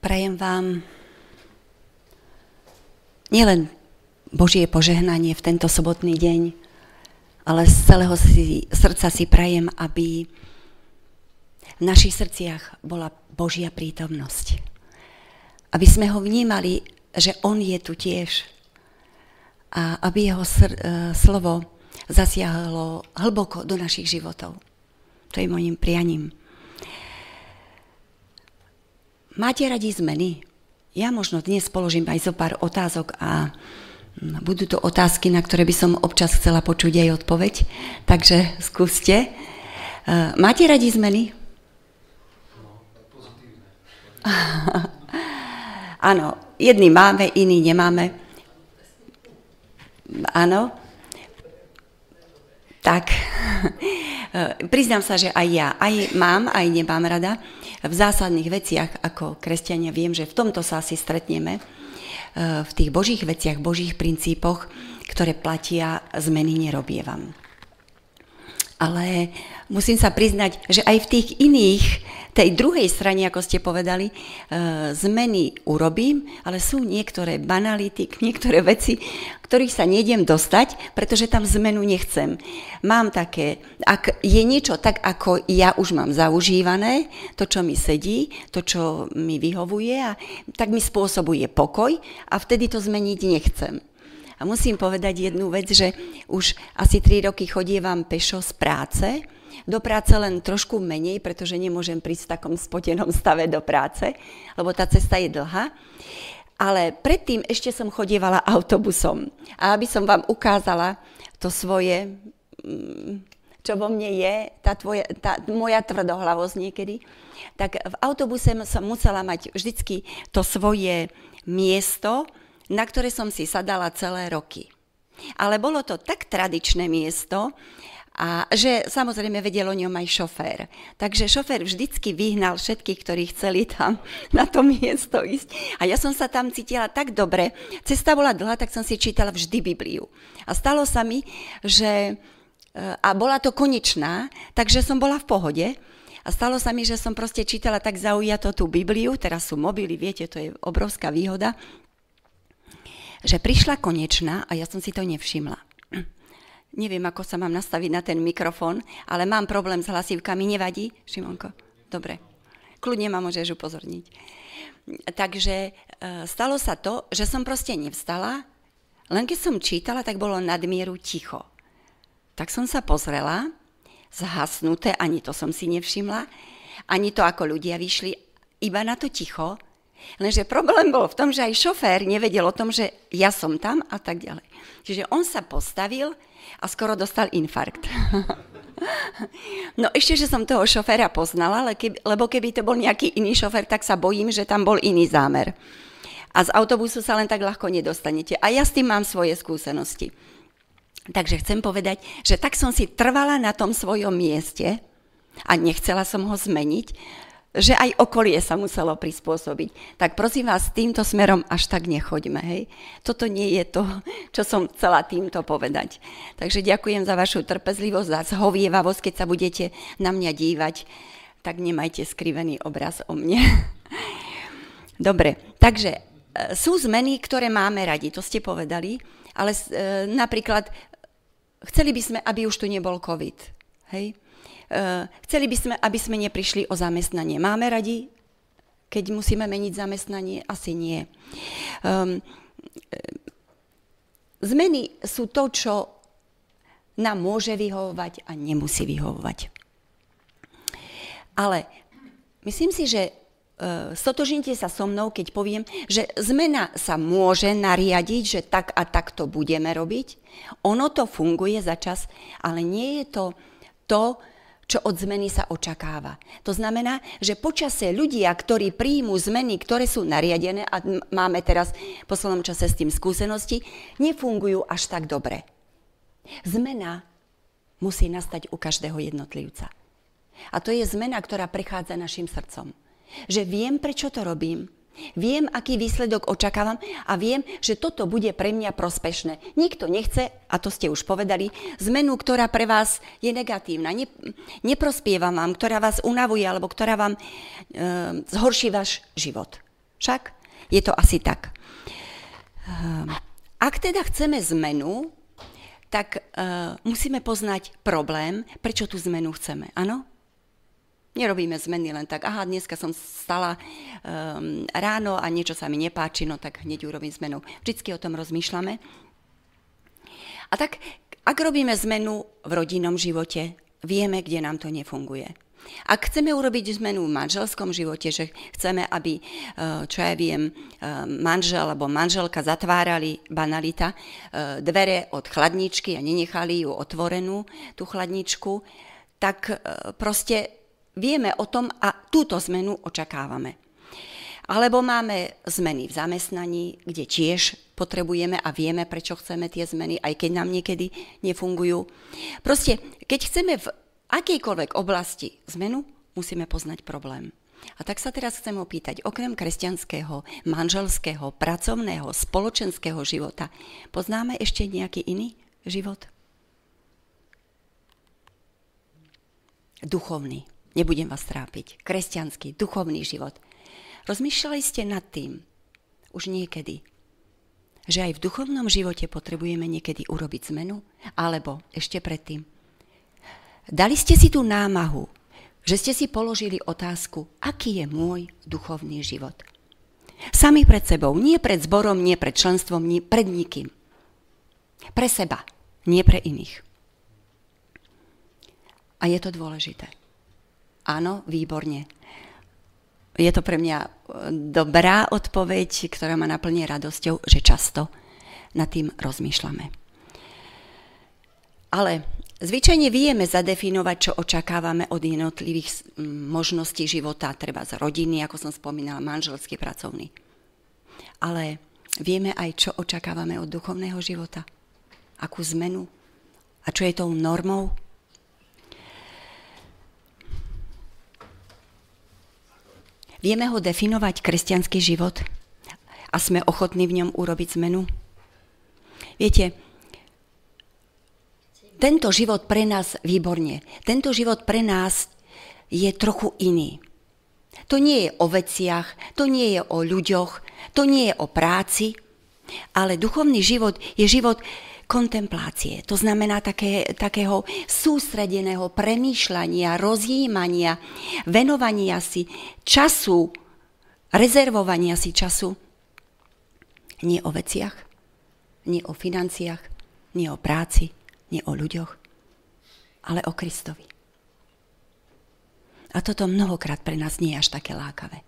Prajem vám nielen Božie požehnanie v tento sobotný deň, ale z celého si, srdca si prajem, aby v našich srdciach bola Božia prítomnosť. Aby sme ho vnímali, že on je tu tiež. A aby jeho sr- e, slovo zasiahlo hlboko do našich životov. To je môjim prianím. Máte radi zmeny? Ja možno dnes položím aj zo pár otázok a budú to otázky, na ktoré by som občas chcela počuť aj odpoveď. Takže skúste. E, máte radi zmeny? Áno, jedni máme, iní nemáme. Áno. Tak, e, priznám sa, že aj ja aj mám, aj nemám rada v zásadných veciach ako kresťania viem, že v tomto sa asi stretneme, e, v tých božích veciach, božích princípoch, ktoré platia, zmeny nerobievam. Ale musím sa priznať, že aj v tých iných tej druhej strane, ako ste povedali, e, zmeny urobím, ale sú niektoré banality, niektoré veci, ktorých sa nejdem dostať, pretože tam zmenu nechcem. Mám také, ak je niečo tak, ako ja už mám zaužívané, to, čo mi sedí, to, čo mi vyhovuje, a, tak mi spôsobuje pokoj a vtedy to zmeniť nechcem. A musím povedať jednu vec, že už asi tri roky chodievam pešo z práce, do práce len trošku menej, pretože nemôžem prísť v takom spotenom stave do práce, lebo tá cesta je dlhá. Ale predtým ešte som chodievala autobusom. A aby som vám ukázala to svoje, mm, čo vo mne je, tá, tvoja, tá moja tvrdohlavosť niekedy, tak v autobuse som musela mať vždycky to svoje miesto, na ktoré som si sadala celé roky. Ale bolo to tak tradičné miesto, a že samozrejme vedel o ňom aj šofér. Takže šofér vždycky vyhnal všetkých, ktorí chceli tam na to miesto ísť. A ja som sa tam cítila tak dobre. Cesta bola dlhá, tak som si čítala vždy Bibliu. A stalo sa mi, že... E, a bola to konečná, takže som bola v pohode. A stalo sa mi, že som proste čítala tak zaujato tú Bibliu, teraz sú mobily, viete, to je obrovská výhoda, že prišla konečná a ja som si to nevšimla. Neviem, ako sa mám nastaviť na ten mikrofón, ale mám problém s hlasívkami. Nevadí, Šimonko? Dobre. Kľudne ma môžeš upozorniť. Takže e, stalo sa to, že som proste nevstala, len keď som čítala, tak bolo nadmieru ticho. Tak som sa pozrela, zhasnuté, ani to som si nevšimla, ani to, ako ľudia vyšli, iba na to ticho. Lenže problém bol v tom, že aj šofér nevedel o tom, že ja som tam a tak ďalej. Čiže on sa postavil, a skoro dostal infarkt. No ešte, že som toho šoféra poznala, lebo keby to bol nejaký iný šofér, tak sa bojím, že tam bol iný zámer. A z autobusu sa len tak ľahko nedostanete. A ja s tým mám svoje skúsenosti. Takže chcem povedať, že tak som si trvala na tom svojom mieste a nechcela som ho zmeniť, že aj okolie sa muselo prispôsobiť. Tak prosím vás, týmto smerom až tak nechoďme. Hej? Toto nie je to, čo som chcela týmto povedať. Takže ďakujem za vašu trpezlivosť, za zhovievavosť, keď sa budete na mňa dívať, tak nemajte skrivený obraz o mne. Dobre, takže e, sú zmeny, ktoré máme radi, to ste povedali, ale e, napríklad chceli by sme, aby už tu nebol COVID. Hej? Eh, chceli by sme, aby sme neprišli o zamestnanie. Máme radi, keď musíme meniť zamestnanie? Asi nie. Um, zmeny sú to, čo nám môže vyhovovať a nemusí vyhovovať. Ale myslím si, že uh, stotožnite sa so mnou, keď poviem, že zmena sa môže nariadiť, že tak a tak to budeme robiť. Ono to funguje za čas, ale nie je to to, čo od zmeny sa očakáva. To znamená, že počasie ľudia, ktorí príjmú zmeny, ktoré sú nariadené, a máme teraz v poslednom čase s tým skúsenosti, nefungujú až tak dobre. Zmena musí nastať u každého jednotlivca. A to je zmena, ktorá prichádza našim srdcom. Že viem, prečo to robím, Viem, aký výsledok očakávam a viem, že toto bude pre mňa prospešné. Nikto nechce, a to ste už povedali, zmenu, ktorá pre vás je negatívna, ne, neprospieva vám, ktorá vás unavuje alebo ktorá vám e, zhorší váš život. Však je to asi tak. Ehm, ak teda chceme zmenu, tak uh, musíme poznať problém, prečo tú zmenu chceme. Áno? Nerobíme zmeny len tak, aha, dneska som stala um, ráno a niečo sa mi nepáči, no tak hneď urobím zmenu. Vždycky o tom rozmýšľame. A tak, ak robíme zmenu v rodinnom živote, vieme, kde nám to nefunguje. Ak chceme urobiť zmenu v manželskom živote, že chceme, aby, e, čo ja viem, e, manžel alebo manželka zatvárali, banalita, e, dvere od chladničky a nenechali ju otvorenú, tú chladničku, tak proste vieme o tom a túto zmenu očakávame. Alebo máme zmeny v zamestnaní, kde tiež potrebujeme a vieme, prečo chceme tie zmeny, aj keď nám niekedy nefungujú. Proste, keď chceme v akejkoľvek oblasti zmenu, musíme poznať problém. A tak sa teraz chcem opýtať, okrem kresťanského, manželského, pracovného, spoločenského života, poznáme ešte nejaký iný život? Duchovný. Nebudem vás trápiť. Kresťanský, duchovný život. Rozmýšľali ste nad tým, už niekedy, že aj v duchovnom živote potrebujeme niekedy urobiť zmenu? Alebo ešte predtým, Dali ste si tú námahu, že ste si položili otázku, aký je môj duchovný život. Sami pred sebou, nie pred zborom, nie pred členstvom, nie pred nikým. Pre seba, nie pre iných. A je to dôležité. Áno, výborne. Je to pre mňa e, dobrá odpoveď, ktorá ma naplní radosťou, že často nad tým rozmýšľame. Ale Zvyčajne vieme zadefinovať, čo očakávame od jednotlivých možností života, treba z rodiny, ako som spomínala, manželský, pracovný. Ale vieme aj, čo očakávame od duchovného života. Akú zmenu. A čo je tou normou. Vieme ho definovať kresťanský život a sme ochotní v ňom urobiť zmenu. Viete, tento život pre nás, výborne, tento život pre nás je trochu iný. To nie je o veciach, to nie je o ľuďoch, to nie je o práci, ale duchovný život je život kontemplácie. To znamená také, takého sústredeného premýšľania, rozjímania, venovania si času, rezervovania si času. Nie o veciach, nie o financiách, nie o práci, nie o ľuďoch, ale o Kristovi. A toto mnohokrát pre nás nie je až také lákavé.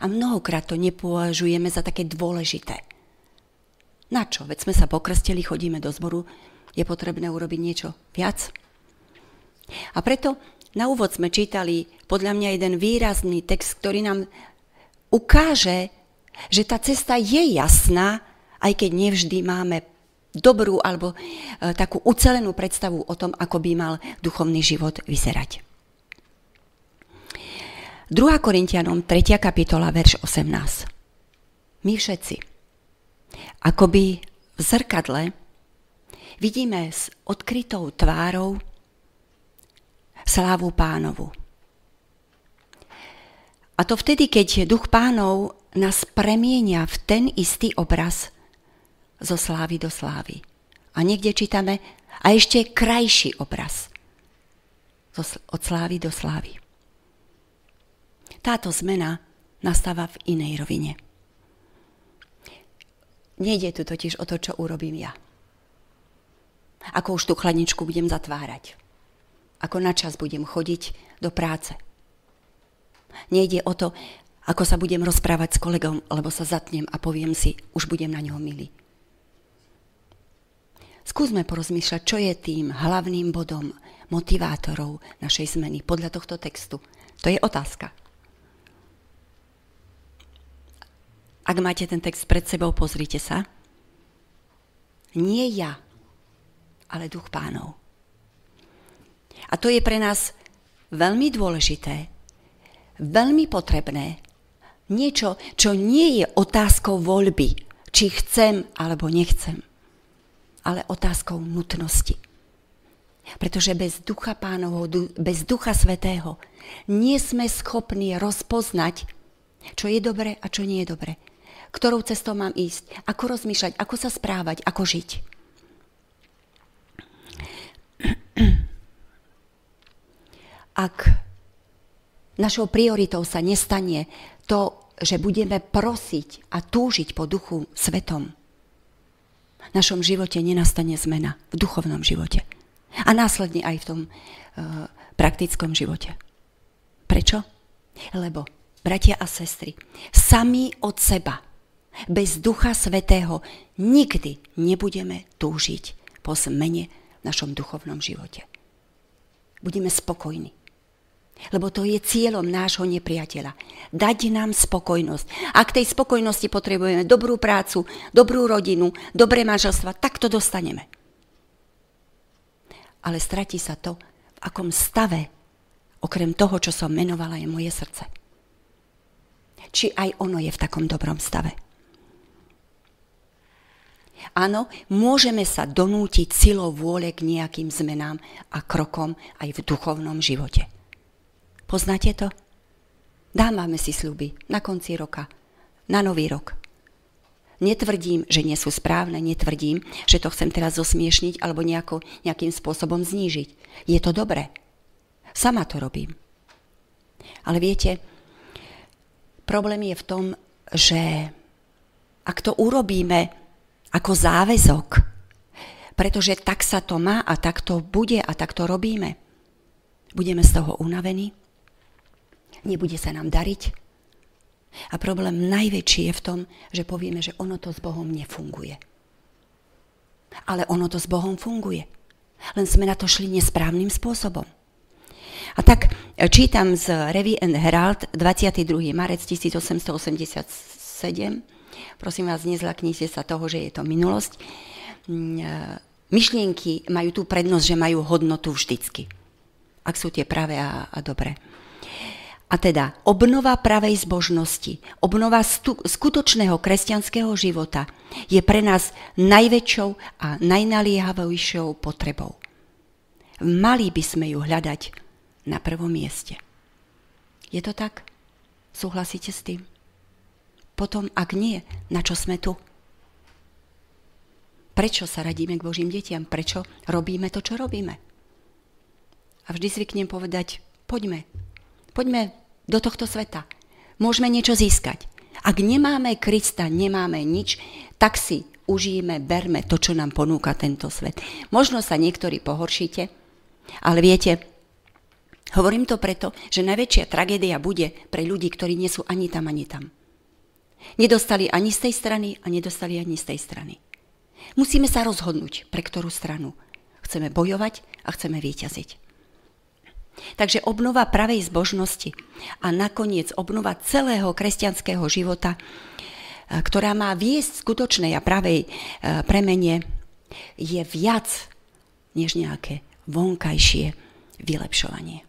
A mnohokrát to nepovažujeme za také dôležité. Na čo? Veď sme sa pokrstili, chodíme do zboru, je potrebné urobiť niečo viac. A preto na úvod sme čítali podľa mňa jeden výrazný text, ktorý nám ukáže, že tá cesta je jasná, aj keď nevždy máme dobrú alebo e, takú ucelenú predstavu o tom, ako by mal duchovný život vyzerať. 2. Korintianom 3. kapitola, verš 18. My všetci, akoby v zrkadle, vidíme s odkrytou tvárou slávu pánovu. A to vtedy, keď duch pánov nás premienia v ten istý obraz, zo slávy do slávy. A niekde čítame a ešte krajší obraz od slávy do slávy. Táto zmena nastáva v inej rovine. Nejde tu totiž o to, čo urobím ja. Ako už tú chladničku budem zatvárať. Ako na čas budem chodiť do práce. Nejde o to, ako sa budem rozprávať s kolegom, lebo sa zatnem a poviem si, už budem na ňo milý. Skúsme porozmýšľať, čo je tým hlavným bodom motivátorov našej zmeny podľa tohto textu. To je otázka. Ak máte ten text pred sebou, pozrite sa. Nie ja, ale duch pánov. A to je pre nás veľmi dôležité, veľmi potrebné. Niečo, čo nie je otázkou voľby, či chcem alebo nechcem ale otázkou nutnosti. Pretože bez ducha pánovho, bez ducha svetého nie sme schopní rozpoznať Čo je dobre a čo nie je dobre. Ktorou cestou mám ísť, ako rozmýšľať, ako sa správať, ako žiť. Ak našou prioritou sa nestane to, že budeme prosiť a túžiť po duchu svetom, v našom živote nenastane zmena v duchovnom živote. A následne aj v tom uh, praktickom živote. Prečo? Lebo, bratia a sestry, sami od seba, bez Ducha Svetého, nikdy nebudeme túžiť po zmene v našom duchovnom živote. Budeme spokojní. Lebo to je cieľom nášho nepriateľa. Dať nám spokojnosť. Ak tej spokojnosti potrebujeme dobrú prácu, dobrú rodinu, dobré manželstva, tak to dostaneme. Ale stratí sa to, v akom stave, okrem toho, čo som menovala, je moje srdce. Či aj ono je v takom dobrom stave. Áno, môžeme sa donútiť silou vôle k nejakým zmenám a krokom aj v duchovnom živote. Poznáte to? Dávame si sľuby na konci roka, na nový rok. Netvrdím, že nie sú správne, netvrdím, že to chcem teraz zosmiešniť alebo nejako, nejakým spôsobom znížiť. Je to dobré. Sama to robím. Ale viete, problém je v tom, že ak to urobíme ako záväzok, pretože tak sa to má a tak to bude a tak to robíme, budeme z toho unavení, nebude sa nám dariť. A problém najväčší je v tom, že povieme, že ono to s Bohom nefunguje. Ale ono to s Bohom funguje. Len sme na to šli nesprávnym spôsobom. A tak e, čítam z Revy and Herald 22. marec 1887. Prosím vás, nezlaknite sa toho, že je to minulosť. Mm, e, myšlienky majú tú prednosť, že majú hodnotu vždycky. Ak sú tie práve a, a dobré. A teda obnova pravej zbožnosti, obnova stu, skutočného kresťanského života je pre nás najväčšou a najnaliehavejšou potrebou. Mali by sme ju hľadať na prvom mieste. Je to tak? Súhlasíte s tým? Potom, ak nie, na čo sme tu? Prečo sa radíme k Božím detiam? Prečo robíme to, čo robíme? A vždy zvyknem povedať, poďme, poďme do tohto sveta. Môžeme niečo získať. Ak nemáme Krista, nemáme nič, tak si užijeme, berme to, čo nám ponúka tento svet. Možno sa niektorí pohoršíte, ale viete, hovorím to preto, že najväčšia tragédia bude pre ľudí, ktorí nie sú ani tam, ani tam. Nedostali ani z tej strany a nedostali ani z tej strany. Musíme sa rozhodnúť, pre ktorú stranu. Chceme bojovať a chceme vyťaziť. Takže obnova pravej zbožnosti a nakoniec obnova celého kresťanského života, e, ktorá má viesť skutočnej a pravej e, premene, je viac než nejaké vonkajšie vylepšovanie.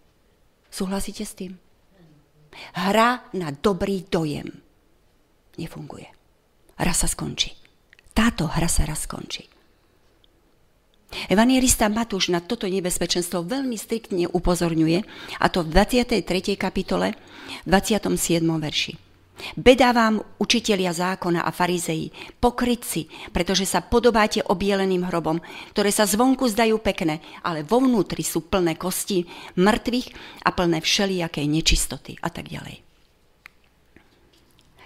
Súhlasíte s tým? Hra na dobrý dojem nefunguje. Raz sa skončí. Táto hra sa raz skončí. Evangelista Matúš na toto nebezpečenstvo veľmi striktne upozorňuje, a to v 23. kapitole, 27. verši. Beda vám, učitelia zákona a farizeji, pokrytci, pretože sa podobáte obieleným hrobom, ktoré sa zvonku zdajú pekné, ale vo vnútri sú plné kosti mŕtvych a plné všelijakej nečistoty a tak ďalej.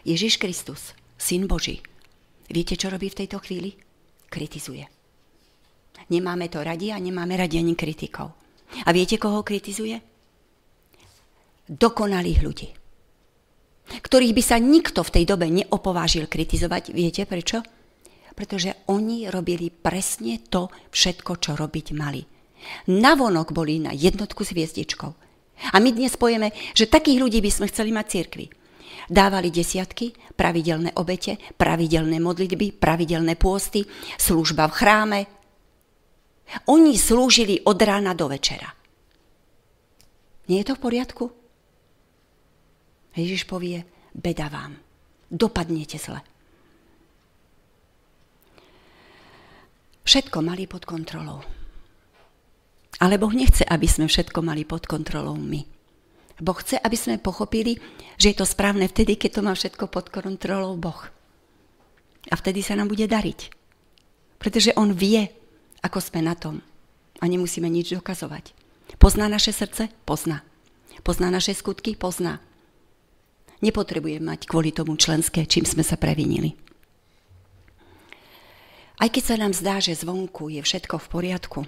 Ježiš Kristus, Syn Boží, viete, čo robí v tejto chvíli? Kritizuje. Nemáme to radi a nemáme radi ani kritikov. A viete, koho kritizuje? Dokonalých ľudí. Ktorých by sa nikto v tej dobe neopovážil kritizovať. Viete prečo? Pretože oni robili presne to všetko, čo robiť mali. Navonok boli na jednotku s hviezdičkou. A my dnes povieme, že takých ľudí by sme chceli mať cirkvi. Dávali desiatky, pravidelné obete, pravidelné modlitby, pravidelné pôsty, služba v chráme, oni slúžili od rána do večera. Nie je to v poriadku? Ježiš povie, beda vám, dopadnete zle. Všetko mali pod kontrolou. Ale Boh nechce, aby sme všetko mali pod kontrolou my. Boh chce, aby sme pochopili, že je to správne vtedy, keď to má všetko pod kontrolou Boh. A vtedy sa nám bude dariť. Pretože On vie, ako sme na tom. A nemusíme nič dokazovať. Pozná naše srdce? Pozná. Pozná naše skutky? Pozná. Nepotrebujem mať kvôli tomu členské, čím sme sa previnili. Aj keď sa nám zdá, že zvonku je všetko v poriadku,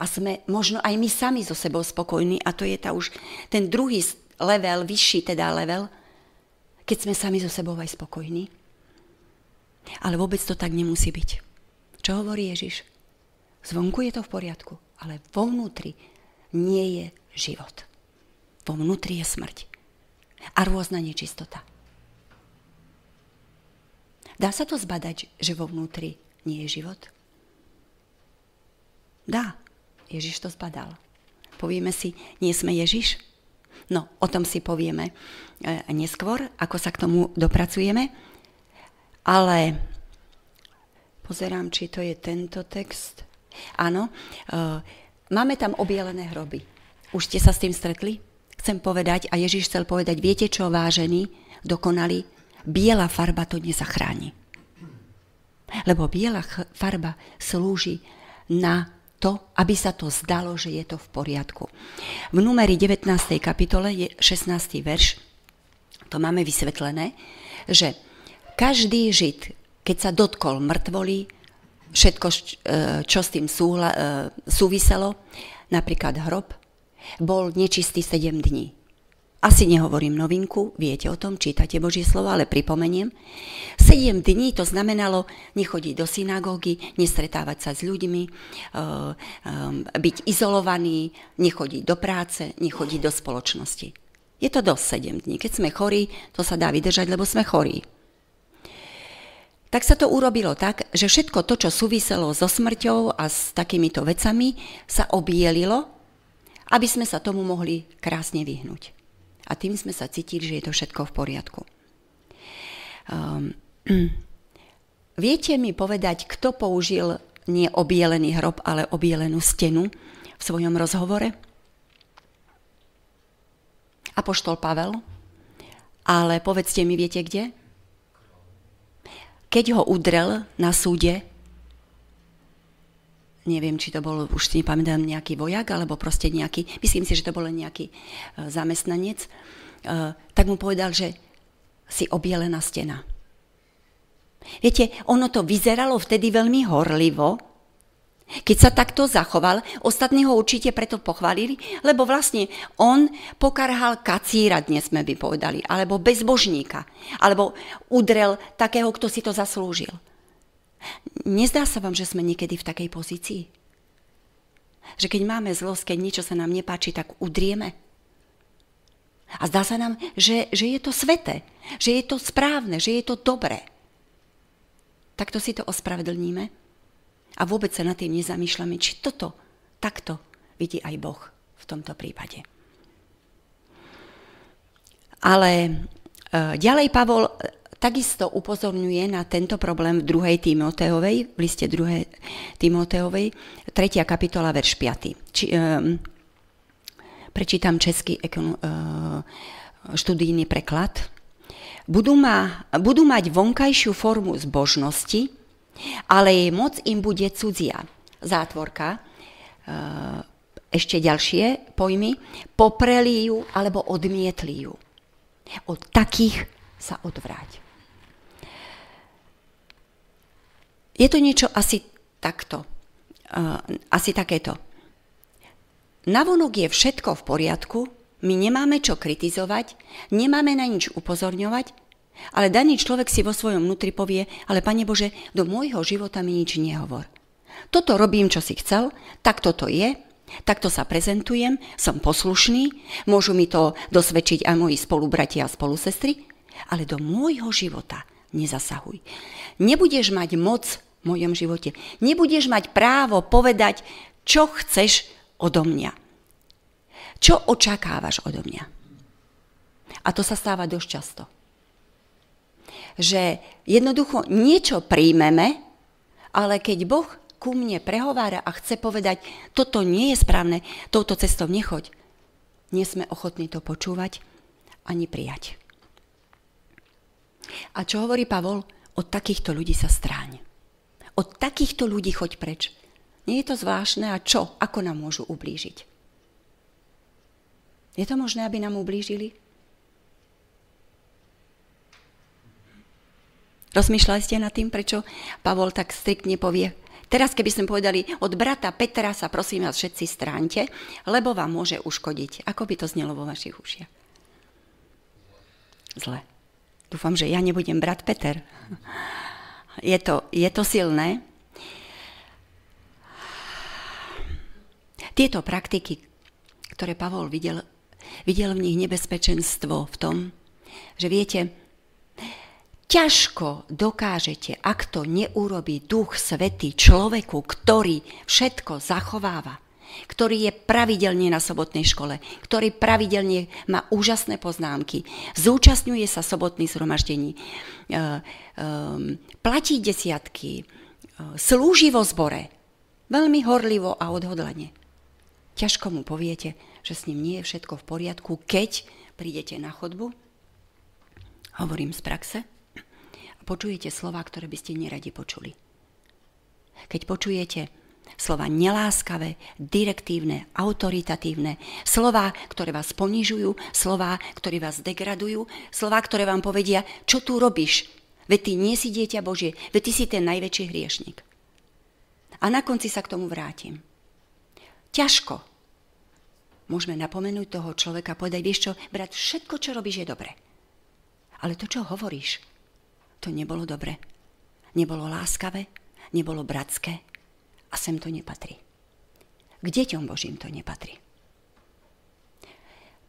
a sme možno aj my sami so sebou spokojní a to je tá už ten druhý level, vyšší teda level, keď sme sami so sebou aj spokojní. Ale vôbec to tak nemusí byť. Čo hovorí Ježiš? Zvonku je to v poriadku, ale vo vnútri nie je život. Vo vnútri je smrť. A rôzna nečistota. Dá sa to zbadať, že vo vnútri nie je život? Dá. Ježiš to zbadal. Povieme si, nie sme Ježiš? No, o tom si povieme e, neskôr, ako sa k tomu dopracujeme. Ale pozerám, či to je tento text. Áno, e, máme tam obielené hroby. Už ste sa s tým stretli? Chcem povedať, a Ježiš chcel povedať, viete čo, vážení, dokonali, biela farba to nezachráni. Lebo biela farba slúži na to, aby sa to zdalo, že je to v poriadku. V numeri 19. kapitole je 16. verš, to máme vysvetlené, že každý žid, keď sa dotkol mŕtvoly, všetko, e, čo s tým súhla, e, súviselo, napríklad hrob, bol nečistý 7 dní. Asi nehovorím novinku, viete o tom, čítate Božie slovo, ale pripomeniem. Sedem dní to znamenalo nechodiť do synagógy, nestretávať sa s ľuďmi, eh, eh, byť izolovaný, nechodiť do práce, nechodiť do spoločnosti. Je to dosť 7 dní. Keď sme chorí, to sa dá vydržať, lebo sme chorí. Tak sa to urobilo tak, že všetko to, čo súviselo so smrťou a s takýmito vecami, sa obielilo, aby sme sa tomu mohli krásne vyhnúť. A tým sme sa cítili, že je to všetko v poriadku. Um, viete mi povedať, kto použil nie obielený hrob, ale obielenú stenu v svojom rozhovore? Apoštol Pavel. Ale povedzte mi, viete kde? Keď ho udrel na súde, neviem, či to bol, už si nepamätám, nejaký vojak, alebo proste nejaký, myslím si, že to bol nejaký uh, zamestnanec, uh, tak mu povedal, že si obielená stena. Viete, ono to vyzeralo vtedy veľmi horlivo, keď sa takto zachoval, ostatní ho určite preto pochválili, lebo vlastne on pokarhal kacíra, dnes sme by povedali, alebo bezbožníka, alebo udrel takého, kto si to zaslúžil. Nezdá sa vám, že sme niekedy v takej pozícii? Že keď máme zlosť, keď niečo sa nám nepáči, tak udrieme. A zdá sa nám, že, že je to sveté, že je to správne, že je to dobré. Takto si to ospravedlníme a vôbec sa nad tým nezamýšľame, či toto takto vidí aj Boh v tomto prípade. Ale e, ďalej Pavol takisto upozorňuje na tento problém v 2. Timoteovej, v liste 2. Timoteovej, 3. kapitola, verš 5. Či, um, prečítam český ekon, uh, študijný preklad. Budú, ma, budú mať vonkajšiu formu zbožnosti, ale jej moc im bude cudzia. Zátvorka. Uh, ešte ďalšie pojmy. Popreli ju alebo odmietli ju. Od takých sa odvráť. Je to niečo asi takto. Uh, asi takéto. Navonok je všetko v poriadku, my nemáme čo kritizovať, nemáme na nič upozorňovať, ale daný človek si vo svojom vnútri povie, ale Pane Bože, do môjho života mi nič nehovor. Toto robím, čo si chcel, tak toto je, takto sa prezentujem, som poslušný, môžu mi to dosvedčiť aj moji spolubratia a spolusestry, ale do môjho života nezasahuj. Nebudeš mať moc v mojom živote. Nebudeš mať právo povedať, čo chceš odo mňa. Čo očakávaš odo mňa. A to sa stáva dosť často. Že jednoducho niečo príjmeme, ale keď Boh ku mne prehovára a chce povedať, toto nie je správne, touto cestou nechoď, nie sme ochotní to počúvať ani prijať. A čo hovorí Pavol? Od takýchto ľudí sa stráň. Od takýchto ľudí choď preč. Nie je to zvláštne a čo? Ako nám môžu ublížiť? Je to možné, aby nám ublížili? Rozmýšľali ste nad tým, prečo Pavol tak striktne povie, teraz keby sme povedali, od brata Petra sa prosím vás všetci stránte, lebo vám môže uškodiť. Ako by to znelo vo vašich ušiach? Zle. Dúfam, že ja nebudem brat Peter. Je to, je to silné. Tieto praktiky, ktoré Pavol videl, videl v nich nebezpečenstvo v tom, že viete, ťažko dokážete, ak to neurobí Duch Svetý človeku, ktorý všetko zachováva, ktorý je pravidelne na sobotnej škole, ktorý pravidelne má úžasné poznámky, zúčastňuje sa sobotných zhromaždení, e, e, platí desiatky, e, slúži vo zbore, veľmi horlivo a odhodlane. Ťažko mu poviete, že s ním nie je všetko v poriadku, keď prídete na chodbu, hovorím z praxe, počujete slova, ktoré by ste neradi počuli. Keď počujete slova neláskavé, direktívne, autoritatívne, slova, ktoré vás ponižujú, slova, ktoré vás degradujú, slova, ktoré vám povedia, čo tu robíš, veď ty nie si dieťa Božie, veď ty si ten najväčší hriešnik. A na konci sa k tomu vrátim. Ťažko môžeme napomenúť toho človeka, povedať, vieš čo, brat, všetko, čo robíš, je dobre. Ale to, čo hovoríš, to nebolo dobre. Nebolo láskavé, nebolo bratské a sem to nepatrí. K deťom Božím to nepatrí.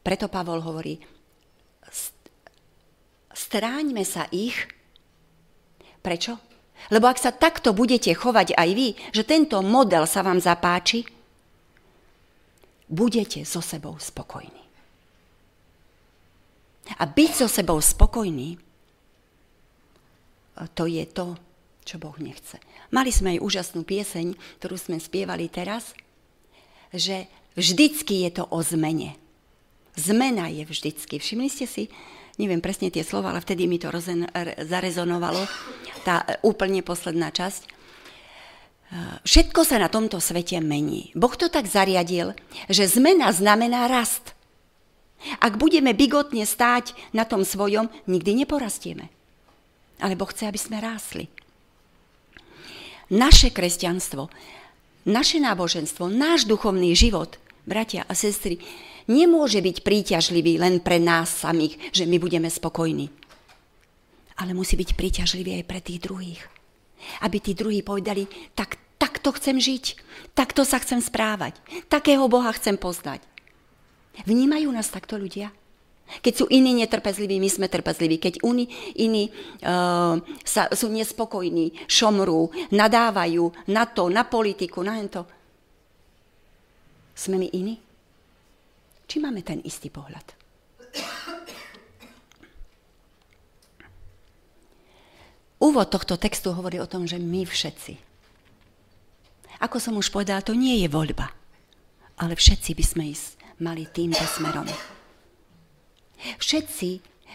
Preto Pavol hovorí, stráňme sa ich. Prečo? Lebo ak sa takto budete chovať aj vy, že tento model sa vám zapáči, budete so sebou spokojní. A byť so sebou spokojný to je to, čo Boh nechce. Mali sme aj úžasnú pieseň, ktorú sme spievali teraz, že vždycky je to o zmene. Zmena je vždycky. Všimli ste si, neviem presne tie slova, ale vtedy mi to rozen, zarezonovalo, tá úplne posledná časť. Všetko sa na tomto svete mení. Boh to tak zariadil, že zmena znamená rast. Ak budeme bigotne stáť na tom svojom, nikdy neporastieme alebo chce, aby sme rásli. Naše kresťanstvo, naše náboženstvo, náš duchovný život, bratia a sestry, nemôže byť príťažlivý len pre nás samých, že my budeme spokojní. Ale musí byť príťažlivý aj pre tých druhých. Aby tí druhí povedali, tak takto chcem žiť, takto sa chcem správať, takého Boha chcem poznať. Vnímajú nás takto ľudia? Keď sú iní netrpezliví, my sme trpezliví. Keď uní, iní uh, sa, sú nespokojní, šomrú, nadávajú na to, na politiku, na to. Sme my iní? Či máme ten istý pohľad? Úvod tohto textu hovorí o tom, že my všetci. Ako som už povedala, to nie je voľba, ale všetci by sme ísť mali týmto smerom. Všetci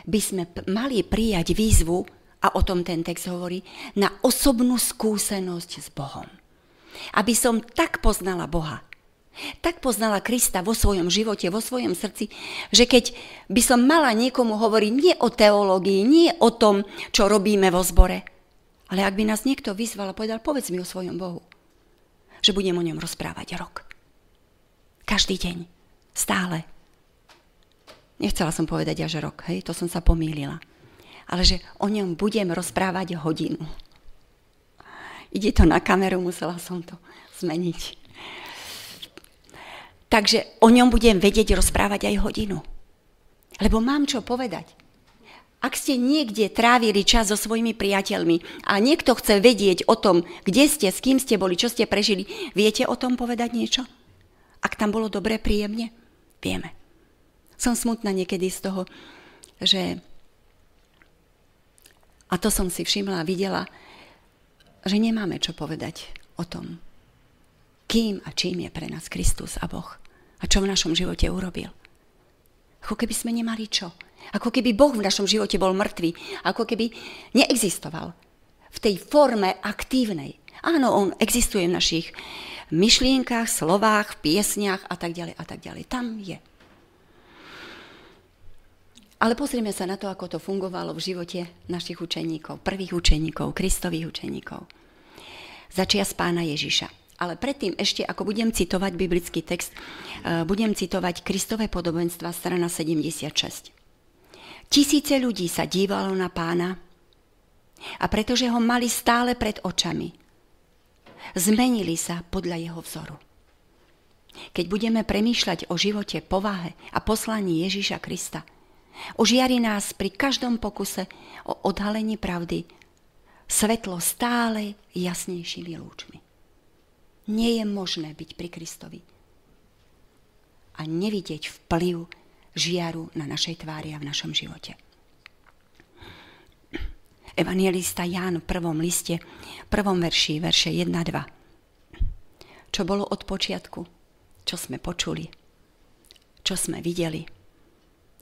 by sme mali prijať výzvu, a o tom ten text hovorí, na osobnú skúsenosť s Bohom. Aby som tak poznala Boha, tak poznala Krista vo svojom živote, vo svojom srdci, že keď by som mala niekomu hovoriť nie o teológii, nie o tom, čo robíme vo zbore, ale ak by nás niekto vyzval a povedal, povedz mi o svojom Bohu, že budem o ňom rozprávať rok. Každý deň, stále, Nechcela som povedať až rok, hej, to som sa pomýlila. Ale že o ňom budem rozprávať hodinu. Ide to na kameru, musela som to zmeniť. Takže o ňom budem vedieť rozprávať aj hodinu. Lebo mám čo povedať. Ak ste niekde trávili čas so svojimi priateľmi a niekto chce vedieť o tom, kde ste, s kým ste boli, čo ste prežili, viete o tom povedať niečo? Ak tam bolo dobre, príjemne? Vieme som smutná niekedy z toho, že a to som si všimla a videla, že nemáme čo povedať o tom, kým a čím je pre nás Kristus a Boh a čo v našom živote urobil. Ako keby sme nemali čo. Ako keby Boh v našom živote bol mŕtvý. Ako keby neexistoval. V tej forme aktívnej. Áno, on existuje v našich myšlienkach, slovách, piesniach a tak ďalej a tak ďalej. Tam je. Ale pozrieme sa na to, ako to fungovalo v živote našich učeníkov, prvých učeníkov, Kristových učeníkov. Začia z pána Ježiša. Ale predtým ešte, ako budem citovať biblický text, eh, budem citovať Kristové podobenstva, strana 76. Tisíce ľudí sa dívalo na pána a pretože ho mali stále pred očami, zmenili sa podľa jeho vzoru. Keď budeme premýšľať o živote, povahe a poslaní Ježíša Krista – Ožiari nás pri každom pokuse o odhalení pravdy svetlo stále jasnejšími lúčmi. Nie je možné byť pri Kristovi a nevidieť vplyv žiaru na našej tvári a v našom živote. Evangelista Ján v prvom liste, prvom verši, verše 1-2. Čo bolo od počiatku, čo sme počuli, čo sme videli,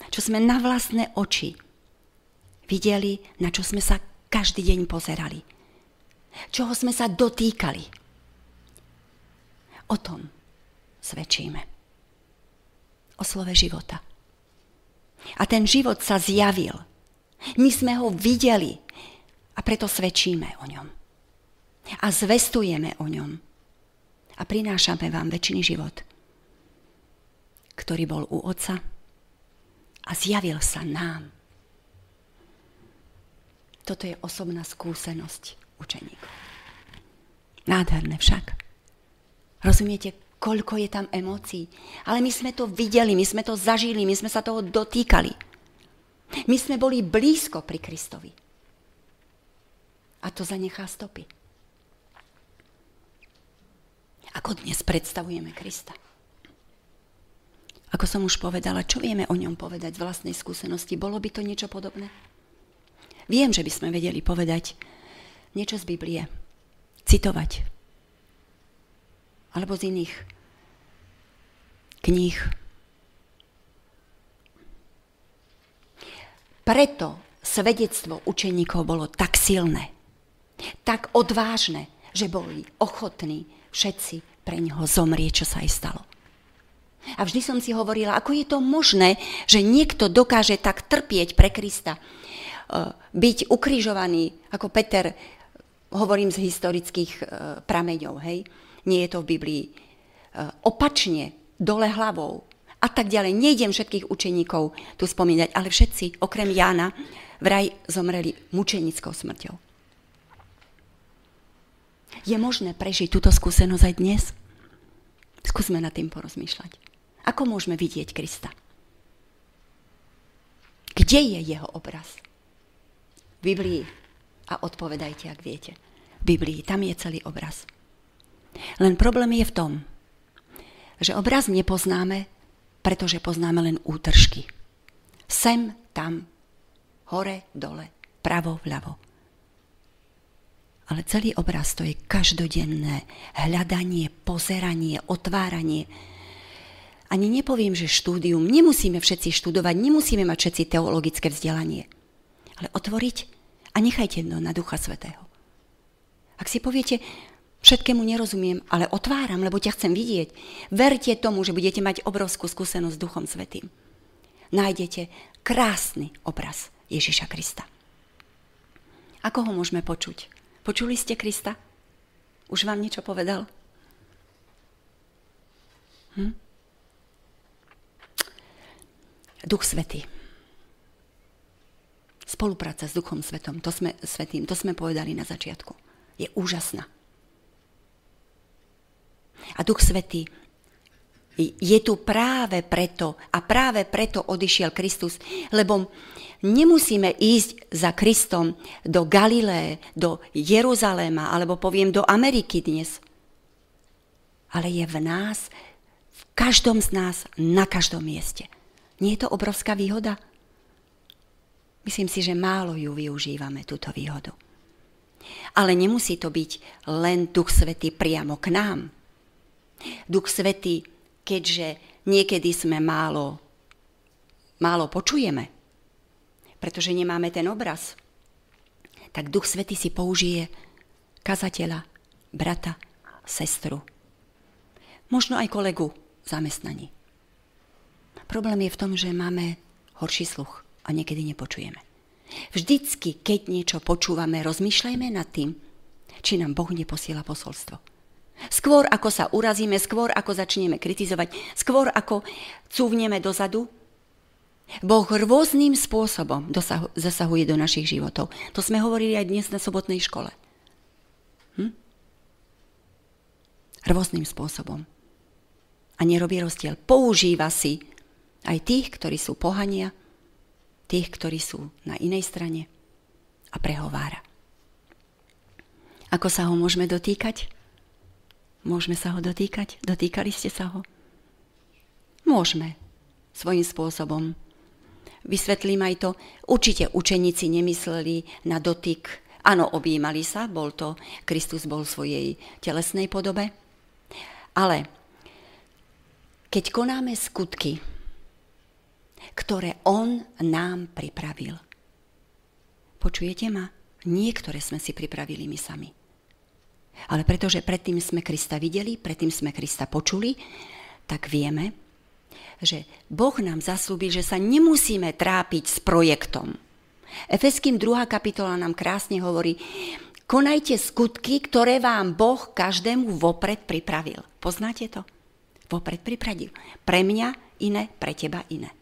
čo sme na vlastné oči videli, na čo sme sa každý deň pozerali, čoho sme sa dotýkali. O tom svedčíme. O slove života. A ten život sa zjavil. My sme ho videli a preto svedčíme o ňom. A zvestujeme o ňom. A prinášame vám väčší život, ktorý bol u Otca, a zjavil sa nám. Toto je osobná skúsenosť učeníkov. Nádherné však. Rozumiete, koľko je tam emócií. Ale my sme to videli, my sme to zažili, my sme sa toho dotýkali. My sme boli blízko pri Kristovi. A to zanechá stopy. Ako dnes predstavujeme Krista. Ako som už povedala, čo vieme o ňom povedať z vlastnej skúsenosti? Bolo by to niečo podobné? Viem, že by sme vedeli povedať niečo z Biblie, citovať, alebo z iných kníh. Preto svedectvo učeníkov bolo tak silné, tak odvážne, že boli ochotní všetci pre neho zomrieť, čo sa aj stalo. A vždy som si hovorila, ako je to možné, že niekto dokáže tak trpieť pre Krista. E, byť ukrižovaný, ako Peter, hovorím z historických e, prameňov, hej, nie je to v Biblii, e, opačne, dole hlavou a tak ďalej. Nejdem všetkých učeníkov tu spomínať, ale všetci, okrem Jána, vraj zomreli mučenickou smrťou. Je možné prežiť túto skúsenosť aj dnes? Skúsme nad tým porozmýšľať. Ako môžeme vidieť Krista? Kde je jeho obraz? V Biblii. A odpovedajte, ak viete. V Biblii, tam je celý obraz. Len problém je v tom, že obraz nepoznáme, pretože poznáme len útržky. Sem, tam, hore, dole, pravo, vľavo. Ale celý obraz to je každodenné hľadanie, pozeranie, otváranie, ani nepoviem, že štúdium. Nemusíme všetci študovať, nemusíme mať všetci teologické vzdelanie. Ale otvoriť a nechajte to na Ducha Svetého. Ak si poviete, všetkému nerozumiem, ale otváram, lebo ťa chcem vidieť, verte tomu, že budete mať obrovskú skúsenosť s Duchom Svetým. Nájdete krásny obraz Ježiša Krista. Ako ho môžeme počuť? Počuli ste Krista? Už vám niečo povedal? Hm? Duch Svetý. Spolupráca s Duchom Svetom, to sme, Svetým, to sme povedali na začiatku. Je úžasná. A Duch Svetý je tu práve preto a práve preto odišiel Kristus, lebo nemusíme ísť za Kristom do Galileje, do Jeruzaléma, alebo poviem do Ameriky dnes. Ale je v nás, v každom z nás, na každom mieste. Nie je to obrovská výhoda? Myslím si, že málo ju využívame, túto výhodu. Ale nemusí to byť len Duch Svetý priamo k nám. Duch Svetý, keďže niekedy sme málo málo počujeme, pretože nemáme ten obraz, tak Duch Svety si použije kazateľa, brata, sestru. Možno aj kolegu v zamestnaní. Problém je v tom, že máme horší sluch a niekedy nepočujeme. Vždycky, keď niečo počúvame, rozmýšľajme nad tým, či nám Boh neposiela posolstvo. Skôr ako sa urazíme, skôr ako začneme kritizovať, skôr ako cúvneme dozadu, Boh rôznym spôsobom zasahuje do našich životov. To sme hovorili aj dnes na sobotnej škole. Hm? Rôznym spôsobom. A nerobí rozdiel. Používa si aj tých, ktorí sú pohania, tých, ktorí sú na inej strane a prehovára. Ako sa ho môžeme dotýkať? Môžeme sa ho dotýkať? Dotýkali ste sa ho? Môžeme. Svojím spôsobom Vysvetlím aj to. Určite učeníci nemysleli na dotyk. Áno, objímali sa, bol to, Kristus bol v svojej telesnej podobe. Ale keď konáme skutky, ktoré On nám pripravil. Počujete ma? Niektoré sme si pripravili my sami. Ale pretože predtým sme Krista videli, predtým sme Krista počuli, tak vieme, že Boh nám zaslúbil, že sa nemusíme trápiť s projektom. Efeským 2. kapitola nám krásne hovorí, konajte skutky, ktoré vám Boh každému vopred pripravil. Poznáte to? Vopred pripravil. Pre mňa iné, pre teba iné.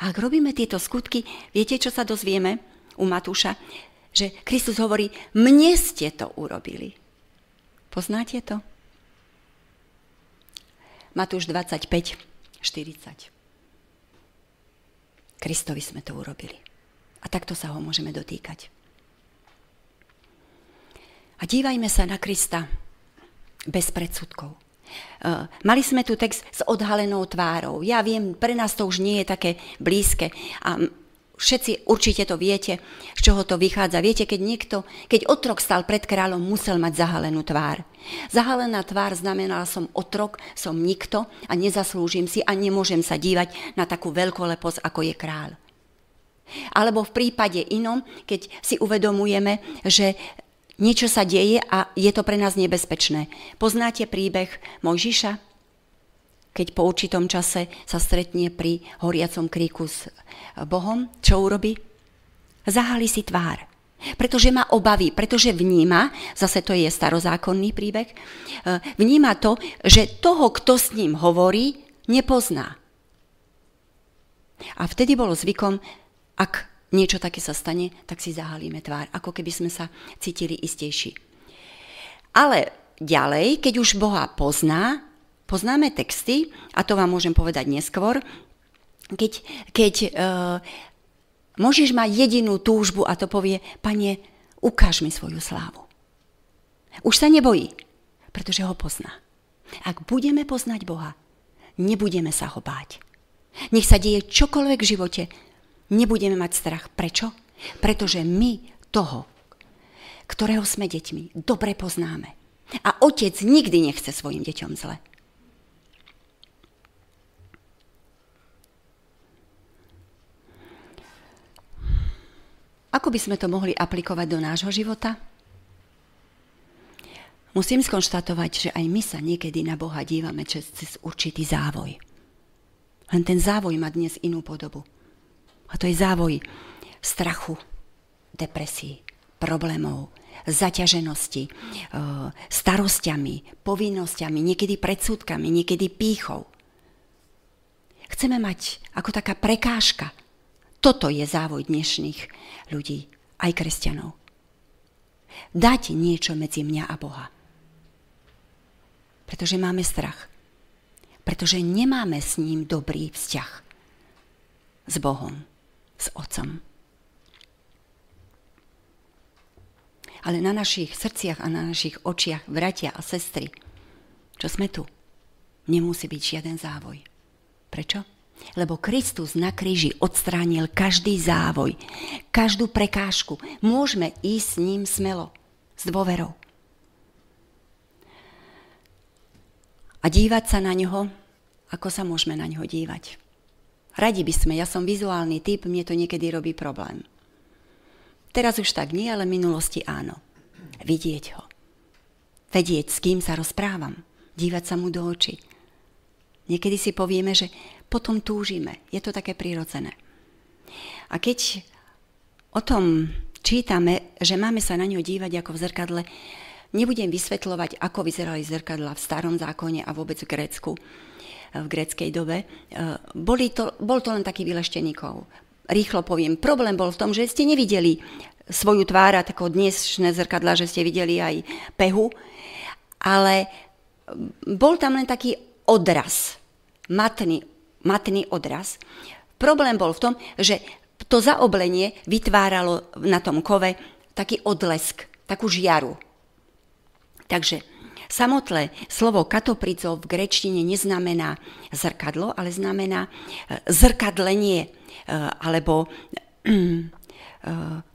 A ak robíme tieto skutky, viete, čo sa dozvieme u Matúša? Že Kristus hovorí, mne ste to urobili. Poznáte to? Matúš 25, 40. Kristovi sme to urobili. A takto sa ho môžeme dotýkať. A dívajme sa na Krista bez predsudkov. Uh, mali sme tu text s odhalenou tvárou. Ja viem, pre nás to už nie je také blízke. A Všetci určite to viete, z čoho to vychádza. Viete, keď niekto, keď otrok stal pred kráľom, musel mať zahalenú tvár. Zahalená tvár znamenala som otrok, som nikto a nezaslúžim si a nemôžem sa dívať na takú veľkoleposť, ako je kráľ. Alebo v prípade inom, keď si uvedomujeme, že niečo sa deje a je to pre nás nebezpečné. Poznáte príbeh Mojžiša? keď po určitom čase sa stretne pri horiacom kríku s Bohom, čo urobí? Zahali si tvár. Pretože má obavy, pretože vníma, zase to je starozákonný príbeh, e, vníma to, že toho, kto s ním hovorí, nepozná. A vtedy bolo zvykom, ak niečo také sa stane, tak si zahalíme tvár, ako keby sme sa cítili istejší. Ale ďalej, keď už Boha pozná, Poznáme texty, a to vám môžem povedať neskôr, keď, keď uh, môžeš mať jedinú túžbu a to povie, pane, ukáž mi svoju slávu. Už sa nebojí, pretože ho pozná. Ak budeme poznať Boha, nebudeme sa ho báť. Nech sa deje čokoľvek v živote, nebudeme mať strach. Prečo? Pretože my toho, ktorého sme deťmi, dobre poznáme. A otec nikdy nechce svojim deťom zle. Ako by sme to mohli aplikovať do nášho života? Musím skonštatovať, že aj my sa niekedy na Boha dívame cez, cez určitý závoj. Len ten závoj má dnes inú podobu. A to je závoj strachu, depresí, problémov, zaťaženosti, e, starostiami, povinnosťami, niekedy predsudkami, niekedy pýchou. Chceme mať ako taká prekážka toto je závoj dnešných ľudí, aj kresťanov. Dať niečo medzi mňa a Boha. Pretože máme strach. Pretože nemáme s ním dobrý vzťah. S Bohom, s Otcom. Ale na našich srdciach a na našich očiach, bratia a sestry, čo sme tu, nemusí byť žiaden závoj. Prečo? Lebo Kristus na kríži odstránil každý závoj, každú prekážku. Môžeme ísť s ním smelo, s dôverou. A dívať sa na ňo, ako sa môžeme na ňo dívať. Radi by sme, ja som vizuálny typ, mne to niekedy robí problém. Teraz už tak nie, ale v minulosti áno. Vidieť ho. Vedieť, s kým sa rozprávam. Dívať sa mu do očí. Niekedy si povieme, že potom túžime. Je to také prirodzené. A keď o tom čítame, že máme sa na ňo dívať ako v zrkadle, nebudem vysvetľovať, ako vyzerali zrkadla v starom zákone a vôbec v Grécku v gréckej dobe. E, boli to, bol to len taký vyleštený kov. Rýchlo poviem, problém bol v tom, že ste nevideli svoju tvár, ako dnešné zrkadla, že ste videli aj pehu, ale bol tam len taký odraz, matný, matný odraz. Problém bol v tom, že to zaoblenie vytváralo na tom kove taký odlesk, takú žiaru. Takže Samotlé slovo katoprico v grečtine neznamená zrkadlo, ale znamená e, zrkadlenie e, alebo e,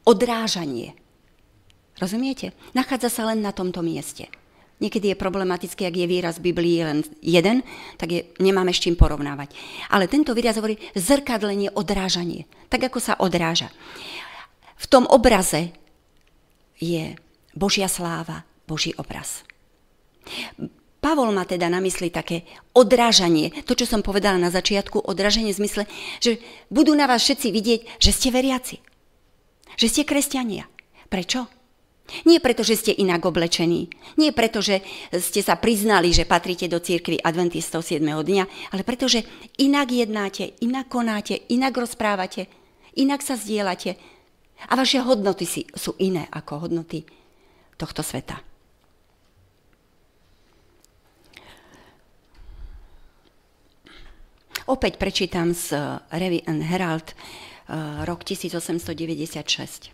odrážanie. Rozumiete? Nachádza sa len na tomto mieste. Niekedy je problematické, ak je výraz v Biblii len jeden, tak je, nemáme s čím porovnávať. Ale tento výraz hovorí zrkadlenie, odrážanie. Tak, ako sa odráža. V tom obraze je Božia sláva, Boží obraz. Pavol má teda na mysli také odrážanie, to, čo som povedala na začiatku, odrážanie v zmysle, že budú na vás všetci vidieť, že ste veriaci, že ste kresťania. Prečo? Nie preto, že ste inak oblečení, nie preto, že ste sa priznali, že patríte do církvy Adventistov 7. dňa, ale preto, že inak jednáte, inak konáte, inak rozprávate, inak sa zdieľate a vaše hodnoty sú iné ako hodnoty tohto sveta. Opäť prečítam z eh, Revy and Herald, eh, rok 1896.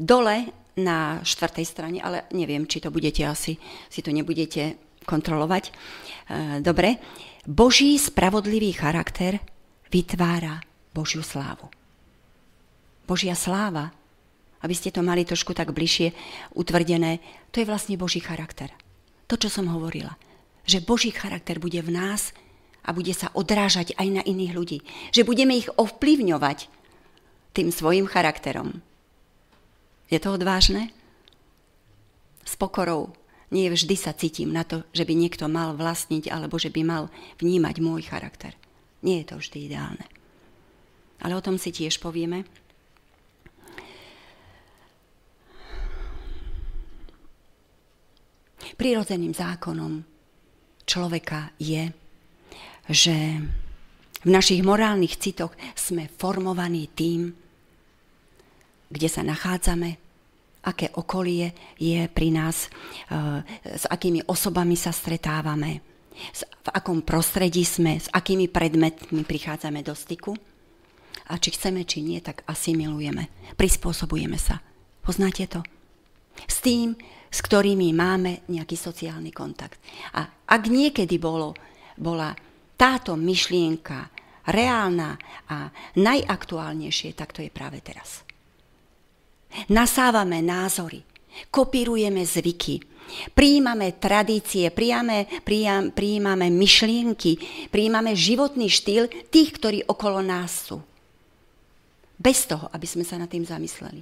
Dole na štvrtej strane, ale neviem, či to budete asi, si to nebudete kontrolovať. Eh, dobre. Boží spravodlivý charakter vytvára Božiu slávu. Božia sláva, aby ste to mali trošku tak bližšie utvrdené, to je vlastne Boží charakter. To, čo som hovorila. Že Boží charakter bude v nás, a bude sa odrážať aj na iných ľudí. Že budeme ich ovplyvňovať tým svojim charakterom. Je to odvážne? S pokorou. Nie vždy sa cítim na to, že by niekto mal vlastniť alebo že by mal vnímať môj charakter. Nie je to vždy ideálne. Ale o tom si tiež povieme. Prirodzeným zákonom človeka je že v našich morálnych citoch sme formovaní tým, kde sa nachádzame, aké okolie je pri nás, eh, s akými osobami sa stretávame, v akom prostredí sme, s akými predmetmi prichádzame do styku. A či chceme, či nie, tak asimilujeme, prispôsobujeme sa. Poznáte to? S tým, s ktorými máme nejaký sociálny kontakt. A ak niekedy bolo, bola táto myšlienka reálna a najaktuálnejšie, tak to je práve teraz. Nasávame názory, kopírujeme zvyky, prijímame tradície, prijímame, prijímame myšlienky, prijímame životný štýl tých, ktorí okolo nás sú. Bez toho, aby sme sa nad tým zamysleli.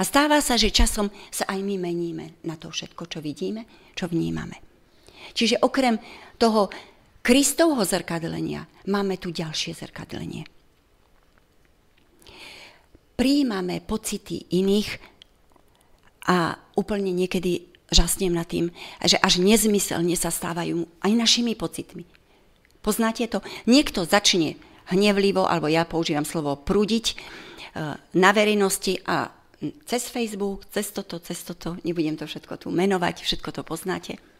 A stáva sa, že časom sa aj my meníme na to všetko, čo vidíme, čo vnímame. Čiže okrem toho Kristovho zrkadlenia máme tu ďalšie zrkadlenie. Príjmame pocity iných a úplne niekedy žasnem nad tým, že až nezmyselne sa stávajú aj našimi pocitmi. Poznáte to? Niekto začne hnevlivo, alebo ja používam slovo prúdiť e, na verejnosti a cez Facebook, cez toto, cez toto, nebudem to všetko tu menovať, všetko to poznáte –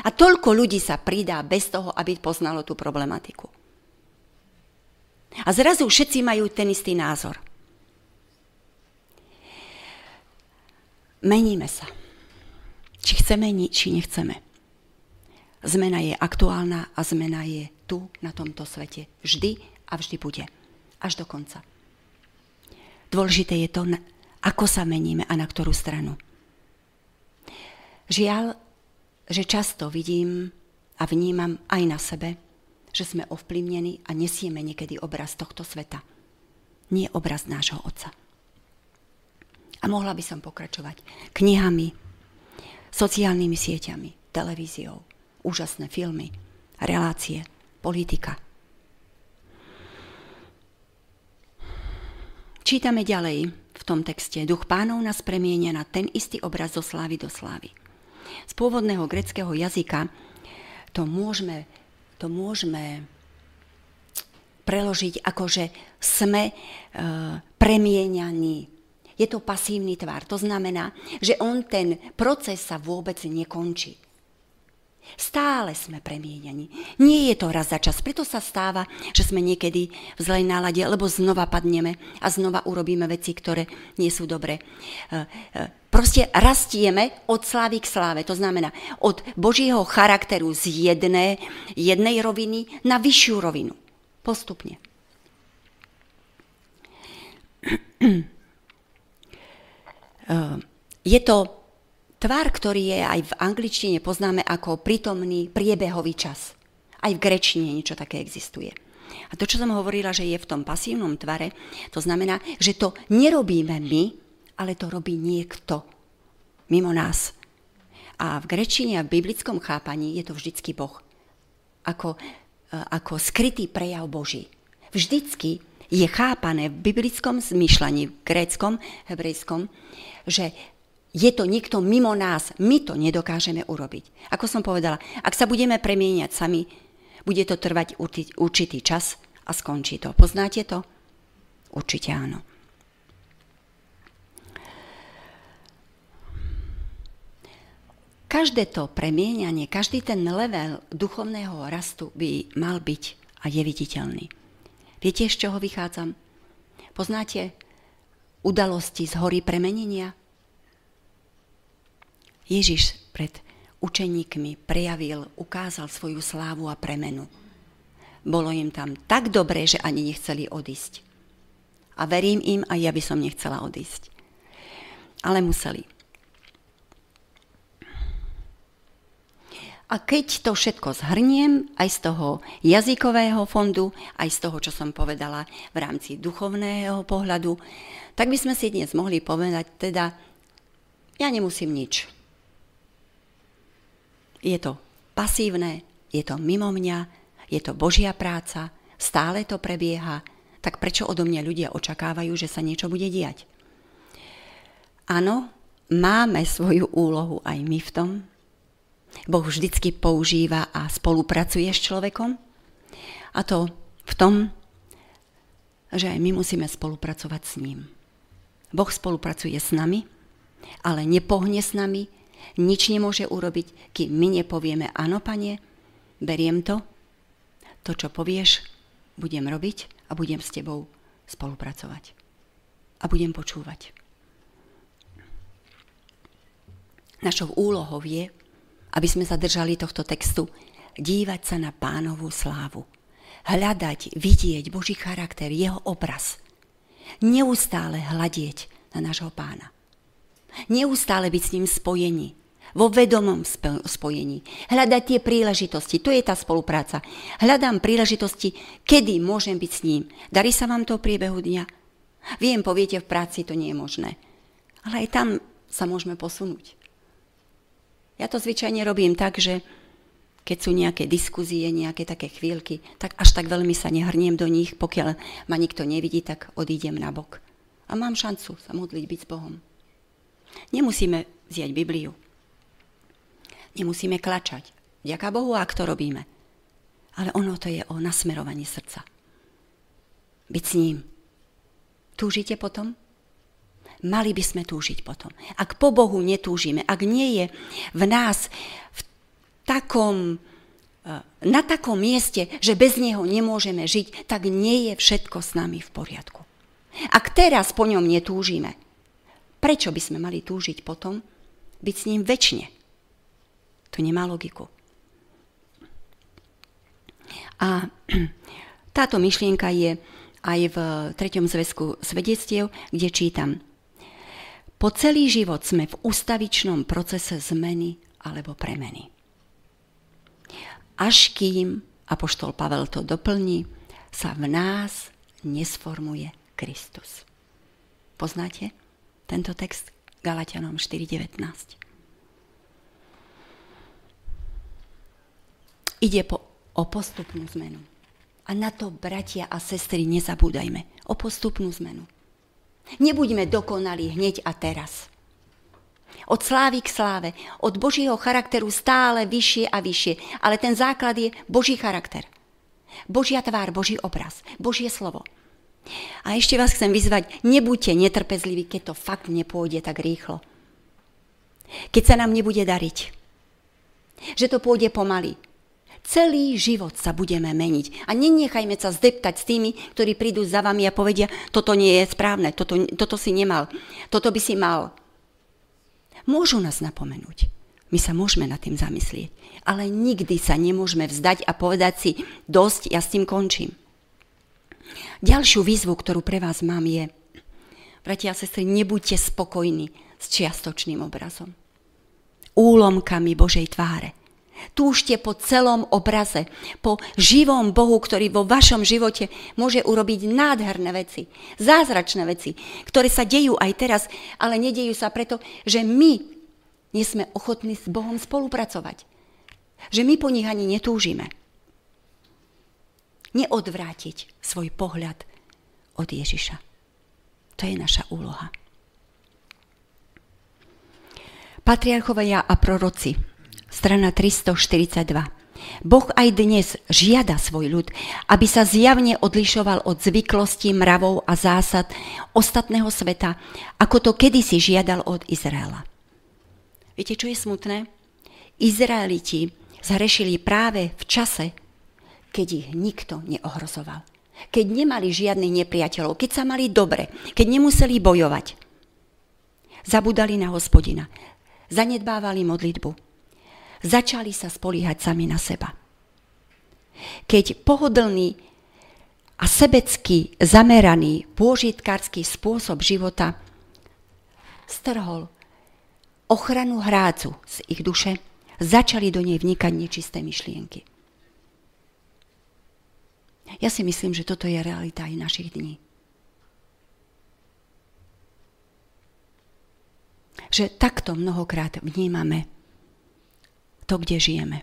a toľko ľudí sa pridá bez toho, aby poznalo tú problematiku. A zrazu všetci majú ten istý názor. Meníme sa. Či chceme, či nechceme. Zmena je aktuálna a zmena je tu, na tomto svete. Vždy a vždy bude. Až do konca. Dôležité je to, ako sa meníme a na ktorú stranu. Žiaľ, že často vidím a vnímam aj na sebe, že sme ovplyvnení a nesieme niekedy obraz tohto sveta. Nie obraz nášho Otca. A mohla by som pokračovať knihami, sociálnymi sieťami, televíziou, úžasné filmy, relácie, politika. Čítame ďalej v tom texte. Duch pánov nás premienia na ten istý obraz zo slávy do slávy. Z pôvodného greckého jazyka to môžeme to môžeme preložiť ako, že sme e, premieňaní. Je to pasívny tvar. To znamená, že on ten proces sa vôbec nekončí. Stále sme premieňaní. Nie je to raz za čas. Preto sa stáva, že sme niekedy v zlej nálade, lebo znova padneme a znova urobíme veci, ktoré nie sú dobré. E, e, Proste rastieme od slávy k sláve. To znamená od Božieho charakteru z jedné, jednej roviny na vyššiu rovinu. Postupne. Je to tvar, ktorý je aj v angličtine poznáme ako prítomný priebehový čas. Aj v grečine niečo také existuje. A to, čo som hovorila, že je v tom pasívnom tvare, to znamená, že to nerobíme my, ale to robí niekto mimo nás. A v grečine a v biblickom chápaní je to vždycky Boh. Ako, e, ako skrytý prejav Boží. Vždycky je chápané v biblickom zmyšľaní, v gréckom, hebrejskom, že je to niekto mimo nás, my to nedokážeme urobiť. Ako som povedala, ak sa budeme premieňať sami, bude to trvať určitý čas a skončí to. Poznáte to? Určite áno. Každé to premieňanie, každý ten level duchovného rastu by mal byť a je viditeľný. Viete, z čoho vychádzam? Poznáte udalosti z hory premenenia? Ježiš pred učeníkmi prejavil, ukázal svoju slávu a premenu. Bolo im tam tak dobré, že ani nechceli odísť. A verím im, a ja by som nechcela odísť. Ale museli. A keď to všetko zhrniem, aj z toho jazykového fondu, aj z toho, čo som povedala v rámci duchovného pohľadu, tak by sme si dnes mohli povedať, teda ja nemusím nič. Je to pasívne, je to mimo mňa, je to Božia práca, stále to prebieha, tak prečo odo mňa ľudia očakávajú, že sa niečo bude diať? Áno, máme svoju úlohu aj my v tom, Boh vždycky používa a spolupracuje s človekom. A to v tom, že aj my musíme spolupracovať s ním. Boh spolupracuje s nami, ale nepohne s nami, nič nemôže urobiť, kým my nepovieme, áno, pane, beriem to, to, čo povieš, budem robiť a budem s tebou spolupracovať. A budem počúvať. Našou úlohou je, aby sme sa držali tohto textu, dívať sa na pánovú slávu. Hľadať, vidieť Boží charakter, jeho obraz. Neustále hľadieť na nášho pána. Neustále byť s ním spojení, vo vedomom spojení. Hľadať tie príležitosti, to je tá spolupráca. Hľadám príležitosti, kedy môžem byť s ním. Darí sa vám to v priebehu dňa? Viem, poviete, v práci to nie je možné. Ale aj tam sa môžeme posunúť. Ja to zvyčajne robím tak, že keď sú nejaké diskuzie, nejaké také chvíľky, tak až tak veľmi sa nehrniem do nich, pokiaľ ma nikto nevidí, tak odídem na bok. A mám šancu sa modliť byť s Bohom. Nemusíme vziať Bibliu. Nemusíme klačať. Ďaká Bohu, ak to robíme. Ale ono to je o nasmerovaní srdca. Byť s ním. Túžite potom? Mali by sme túžiť potom. Ak po Bohu netúžime, ak nie je v nás v takom, eh, na takom mieste, že bez Neho nemôžeme žiť, tak nie je všetko s nami v poriadku. Ak teraz po ňom netúžime, prečo by sme mali túžiť potom byť s ním väčšine? To nemá logiku. A táto myšlienka je aj v treťom zväzku svedectiev, kde čítam – po celý život sme v ustavičnom procese zmeny alebo premeny. Až kým, Apoštol Pavel to doplní, sa v nás nesformuje Kristus. Poznáte tento text Galatianom 4.19? Ide po, o postupnú zmenu. A na to, bratia a sestry, nezabúdajme. O postupnú zmenu. Nebuďme dokonali hneď a teraz. Od slávy k sláve, od Božího charakteru stále vyššie a vyššie. Ale ten základ je Boží charakter. Božia tvár, Boží obraz, Božie slovo. A ešte vás chcem vyzvať, nebuďte netrpezliví, keď to fakt nepôjde tak rýchlo. Keď sa nám nebude dariť. Že to pôjde pomaly. Celý život sa budeme meniť. A nenechajme sa zdeptať s tými, ktorí prídu za vami a povedia, toto nie je správne, toto, toto si nemal, toto by si mal. Môžu nás napomenúť. My sa môžeme nad tým zamyslieť. Ale nikdy sa nemôžeme vzdať a povedať si, dosť, ja s tým končím. Ďalšiu výzvu, ktorú pre vás mám je, bratia a sestry, nebuďte spokojní s čiastočným obrazom. Úlomkami Božej tváre Túžte po celom obraze, po živom Bohu, ktorý vo vašom živote môže urobiť nádherné veci, zázračné veci, ktoré sa dejú aj teraz, ale nedejú sa preto, že my nie sme ochotní s Bohom spolupracovať. Že my po nich ani netúžime. Neodvrátiť svoj pohľad od Ježiša. To je naša úloha. Patriarchovia a proroci strana 342. Boh aj dnes žiada svoj ľud, aby sa zjavne odlišoval od zvyklostí, mravov a zásad ostatného sveta, ako to kedysi žiadal od Izraela. Viete, čo je smutné? Izraeliti zhrešili práve v čase, keď ich nikto neohrozoval. Keď nemali žiadnych nepriateľov, keď sa mali dobre, keď nemuseli bojovať. Zabudali na hospodina, zanedbávali modlitbu, začali sa spolíhať sami na seba. Keď pohodlný a sebecky zameraný pôžitkársky spôsob života strhol ochranu hrácu z ich duše, začali do nej vnikať nečisté myšlienky. Ja si myslím, že toto je realita aj našich dní. Že takto mnohokrát vnímame to, kde žijeme.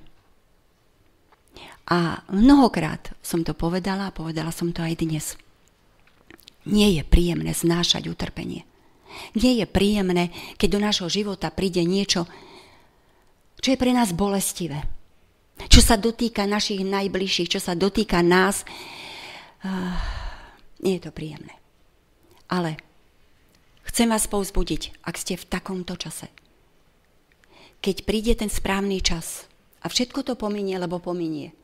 A mnohokrát som to povedala a povedala som to aj dnes. Nie je príjemné znášať utrpenie. Nie je príjemné, keď do nášho života príde niečo, čo je pre nás bolestivé. Čo sa dotýka našich najbližších, čo sa dotýka nás. Uh, nie je to príjemné. Ale chcem vás povzbudiť, ak ste v takomto čase keď príde ten správny čas a všetko to pominie, lebo pominie.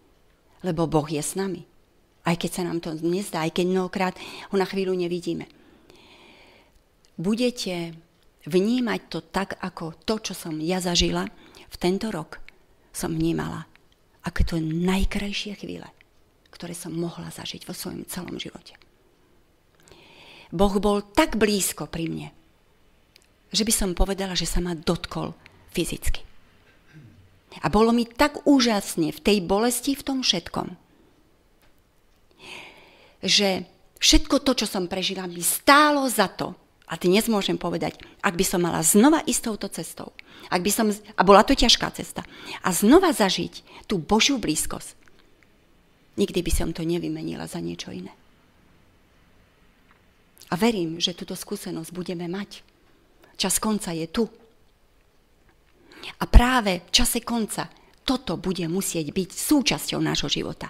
Lebo Boh je s nami. Aj keď sa nám to nezdá, aj keď mnohokrát ho na chvíľu nevidíme. Budete vnímať to tak, ako to, čo som ja zažila v tento rok, som vnímala ako to najkrajšie chvíle, ktoré som mohla zažiť vo svojom celom živote. Boh bol tak blízko pri mne, že by som povedala, že sa ma dotkol fyzicky. A bolo mi tak úžasne v tej bolesti, v tom všetkom, že všetko to, čo som prežila, by stálo za to. A dnes môžem povedať, ak by som mala znova ísť touto cestou, ak by som, a bola to ťažká cesta, a znova zažiť tú Božiu blízkosť, nikdy by som to nevymenila za niečo iné. A verím, že túto skúsenosť budeme mať. Čas konca je tu. A práve v čase konca toto bude musieť byť súčasťou nášho života.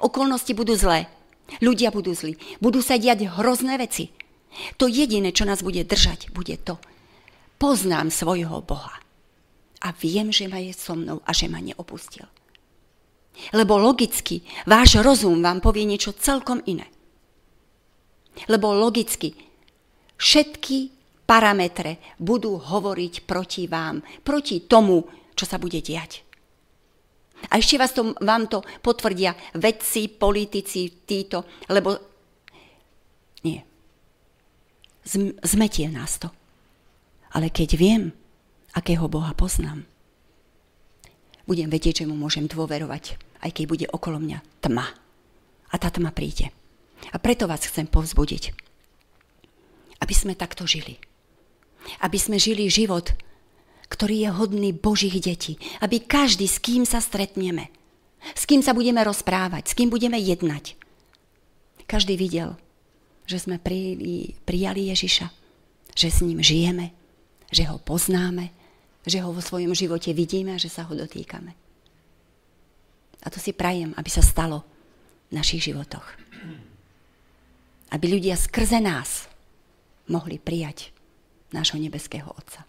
Okolnosti budú zlé, ľudia budú zlí, budú sa diať hrozné veci. To jediné, čo nás bude držať, bude to. Poznám svojho Boha a viem, že ma je so mnou a že ma neopustil. Lebo logicky váš rozum vám povie niečo celkom iné. Lebo logicky všetky parametre budú hovoriť proti vám, proti tomu, čo sa bude diať. A ešte vás to, vám to potvrdia vedci, politici, títo, lebo nie. Zmetie nás to. Ale keď viem, akého Boha poznám, budem vedieť, že mu môžem dôverovať aj keď bude okolo mňa tma. A tá tma príde. A preto vás chcem povzbudiť, aby sme takto žili. Aby sme žili život, ktorý je hodný Božích detí. Aby každý, s kým sa stretneme, s kým sa budeme rozprávať, s kým budeme jednať, každý videl, že sme prijali Ježiša, že s ním žijeme, že ho poznáme, že ho vo svojom živote vidíme a že sa ho dotýkame. A to si prajem, aby sa stalo v našich životoch. Aby ľudia skrze nás mohli prijať nášho nebeského Otca.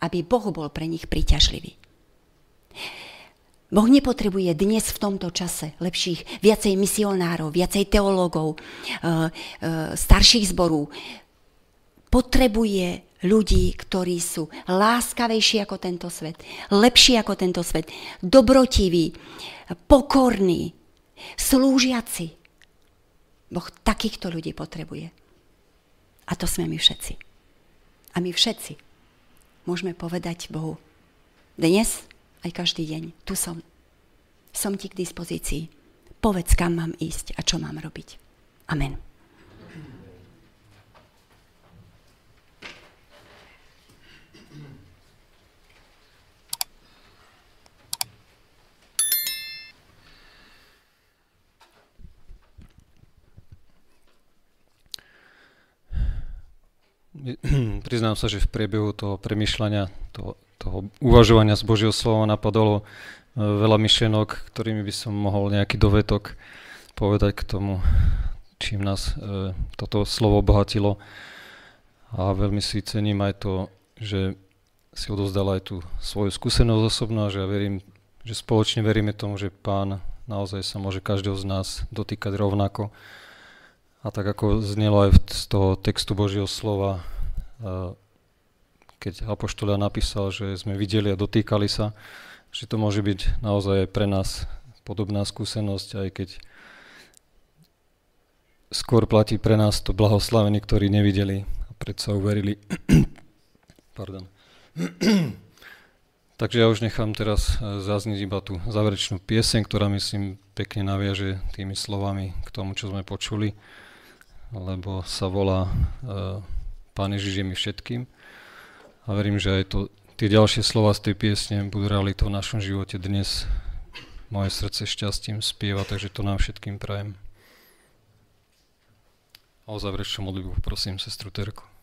Aby Boh bol pre nich príťažlivý. Boh nepotrebuje dnes v tomto čase lepších, viacej misionárov, viacej teológov, e, e, starších zborov. Potrebuje ľudí, ktorí sú láskavejší ako tento svet, lepší ako tento svet, dobrotiví, pokorní, slúžiaci. Boh takýchto ľudí potrebuje. A to sme my všetci. A my všetci môžeme povedať Bohu, dnes aj každý deň, tu som. Som ti k dispozícii. Povedz, kam mám ísť a čo mám robiť. Amen. priznám sa, že v priebehu toho premyšľania, toho, toho uvažovania z Božieho slova napadolo e, veľa myšlienok, ktorými by som mohol nejaký dovetok povedať k tomu, čím nás e, toto slovo obohatilo. A veľmi si cením aj to, že si odozdal aj tú svoju skúsenosť osobnú a že ja verím, že spoločne veríme tomu, že Pán naozaj sa môže každého z nás dotýkať rovnako a tak ako znelo aj z toho textu Božieho slova, keď Apoštolia napísal, že sme videli a dotýkali sa, že to môže byť naozaj aj pre nás podobná skúsenosť, aj keď skôr platí pre nás to blahoslavení, ktorí nevideli a predsa uverili. Pardon. Takže ja už nechám teraz e, zazniť iba tú záverečnú pieseň, ktorá myslím pekne naviaže tými slovami k tomu, čo sme počuli lebo sa volá uh, Pán Ježiš je mi všetkým. A verím, že aj to, tie ďalšie slova z tej piesne budú realitou v našom živote dnes. Moje srdce šťastím spieva, takže to nám všetkým prajem. A o záverečnú modlitbu prosím sestru Terku.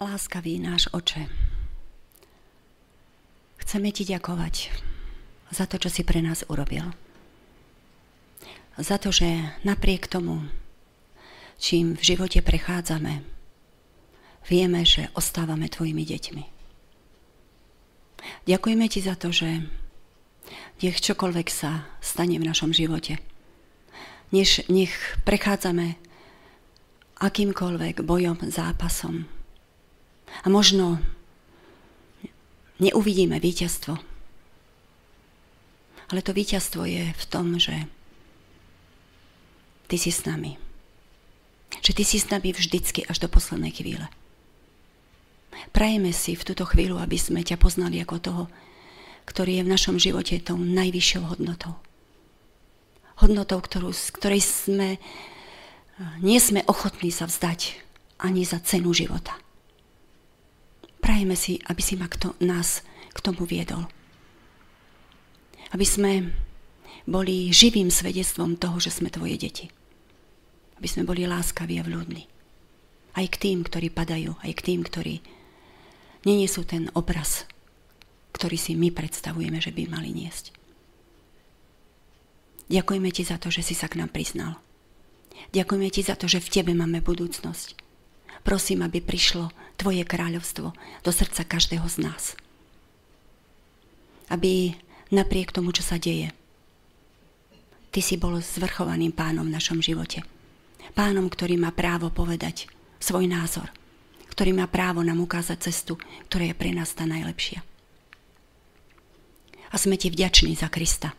Láskavý náš oče, chceme ti ďakovať za to, čo si pre nás urobil. Za to, že napriek tomu, čím v živote prechádzame, vieme, že ostávame tvojimi deťmi. Ďakujeme ti za to, že nech čokoľvek sa stane v našom živote, než, nech prechádzame akýmkoľvek bojom, zápasom, a možno neuvidíme víťazstvo. Ale to víťazstvo je v tom, že ty si s nami. Že ty si s nami vždycky až do poslednej chvíle. Prajeme si v túto chvíľu, aby sme ťa poznali ako toho, ktorý je v našom živote tou najvyššou hodnotou. Hodnotou, ktorú, z ktorej sme, nie sme ochotní sa vzdať ani za cenu života. Prajeme si, aby si ma kto, nás k tomu viedol. Aby sme boli živým svedectvom toho, že sme tvoje deti. Aby sme boli láskaví a vľúdni. Aj k tým, ktorí padajú, aj k tým, ktorí neniesú ten obraz, ktorý si my predstavujeme, že by mali niesť. Ďakujeme ti za to, že si sa k nám priznal. Ďakujeme ti za to, že v tebe máme budúcnosť. Prosím, aby prišlo Tvoje kráľovstvo do srdca každého z nás. Aby napriek tomu, čo sa deje, Ty si bol zvrchovaným pánom v našom živote. Pánom, ktorý má právo povedať svoj názor, ktorý má právo nám ukázať cestu, ktorá je pre nás tá najlepšia. A sme ti vďační za Krista,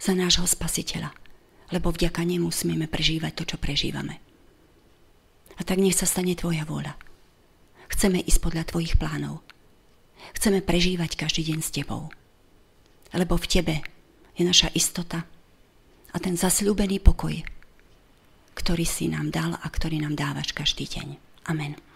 za nášho spasiteľa, lebo vďaka nemu smieme prežívať to, čo prežívame. A tak nech sa stane Tvoja vôľa. Chceme ísť podľa Tvojich plánov. Chceme prežívať každý deň s Tebou. Lebo v Tebe je naša istota a ten zasľúbený pokoj, ktorý si nám dal a ktorý nám dávaš každý deň. Amen.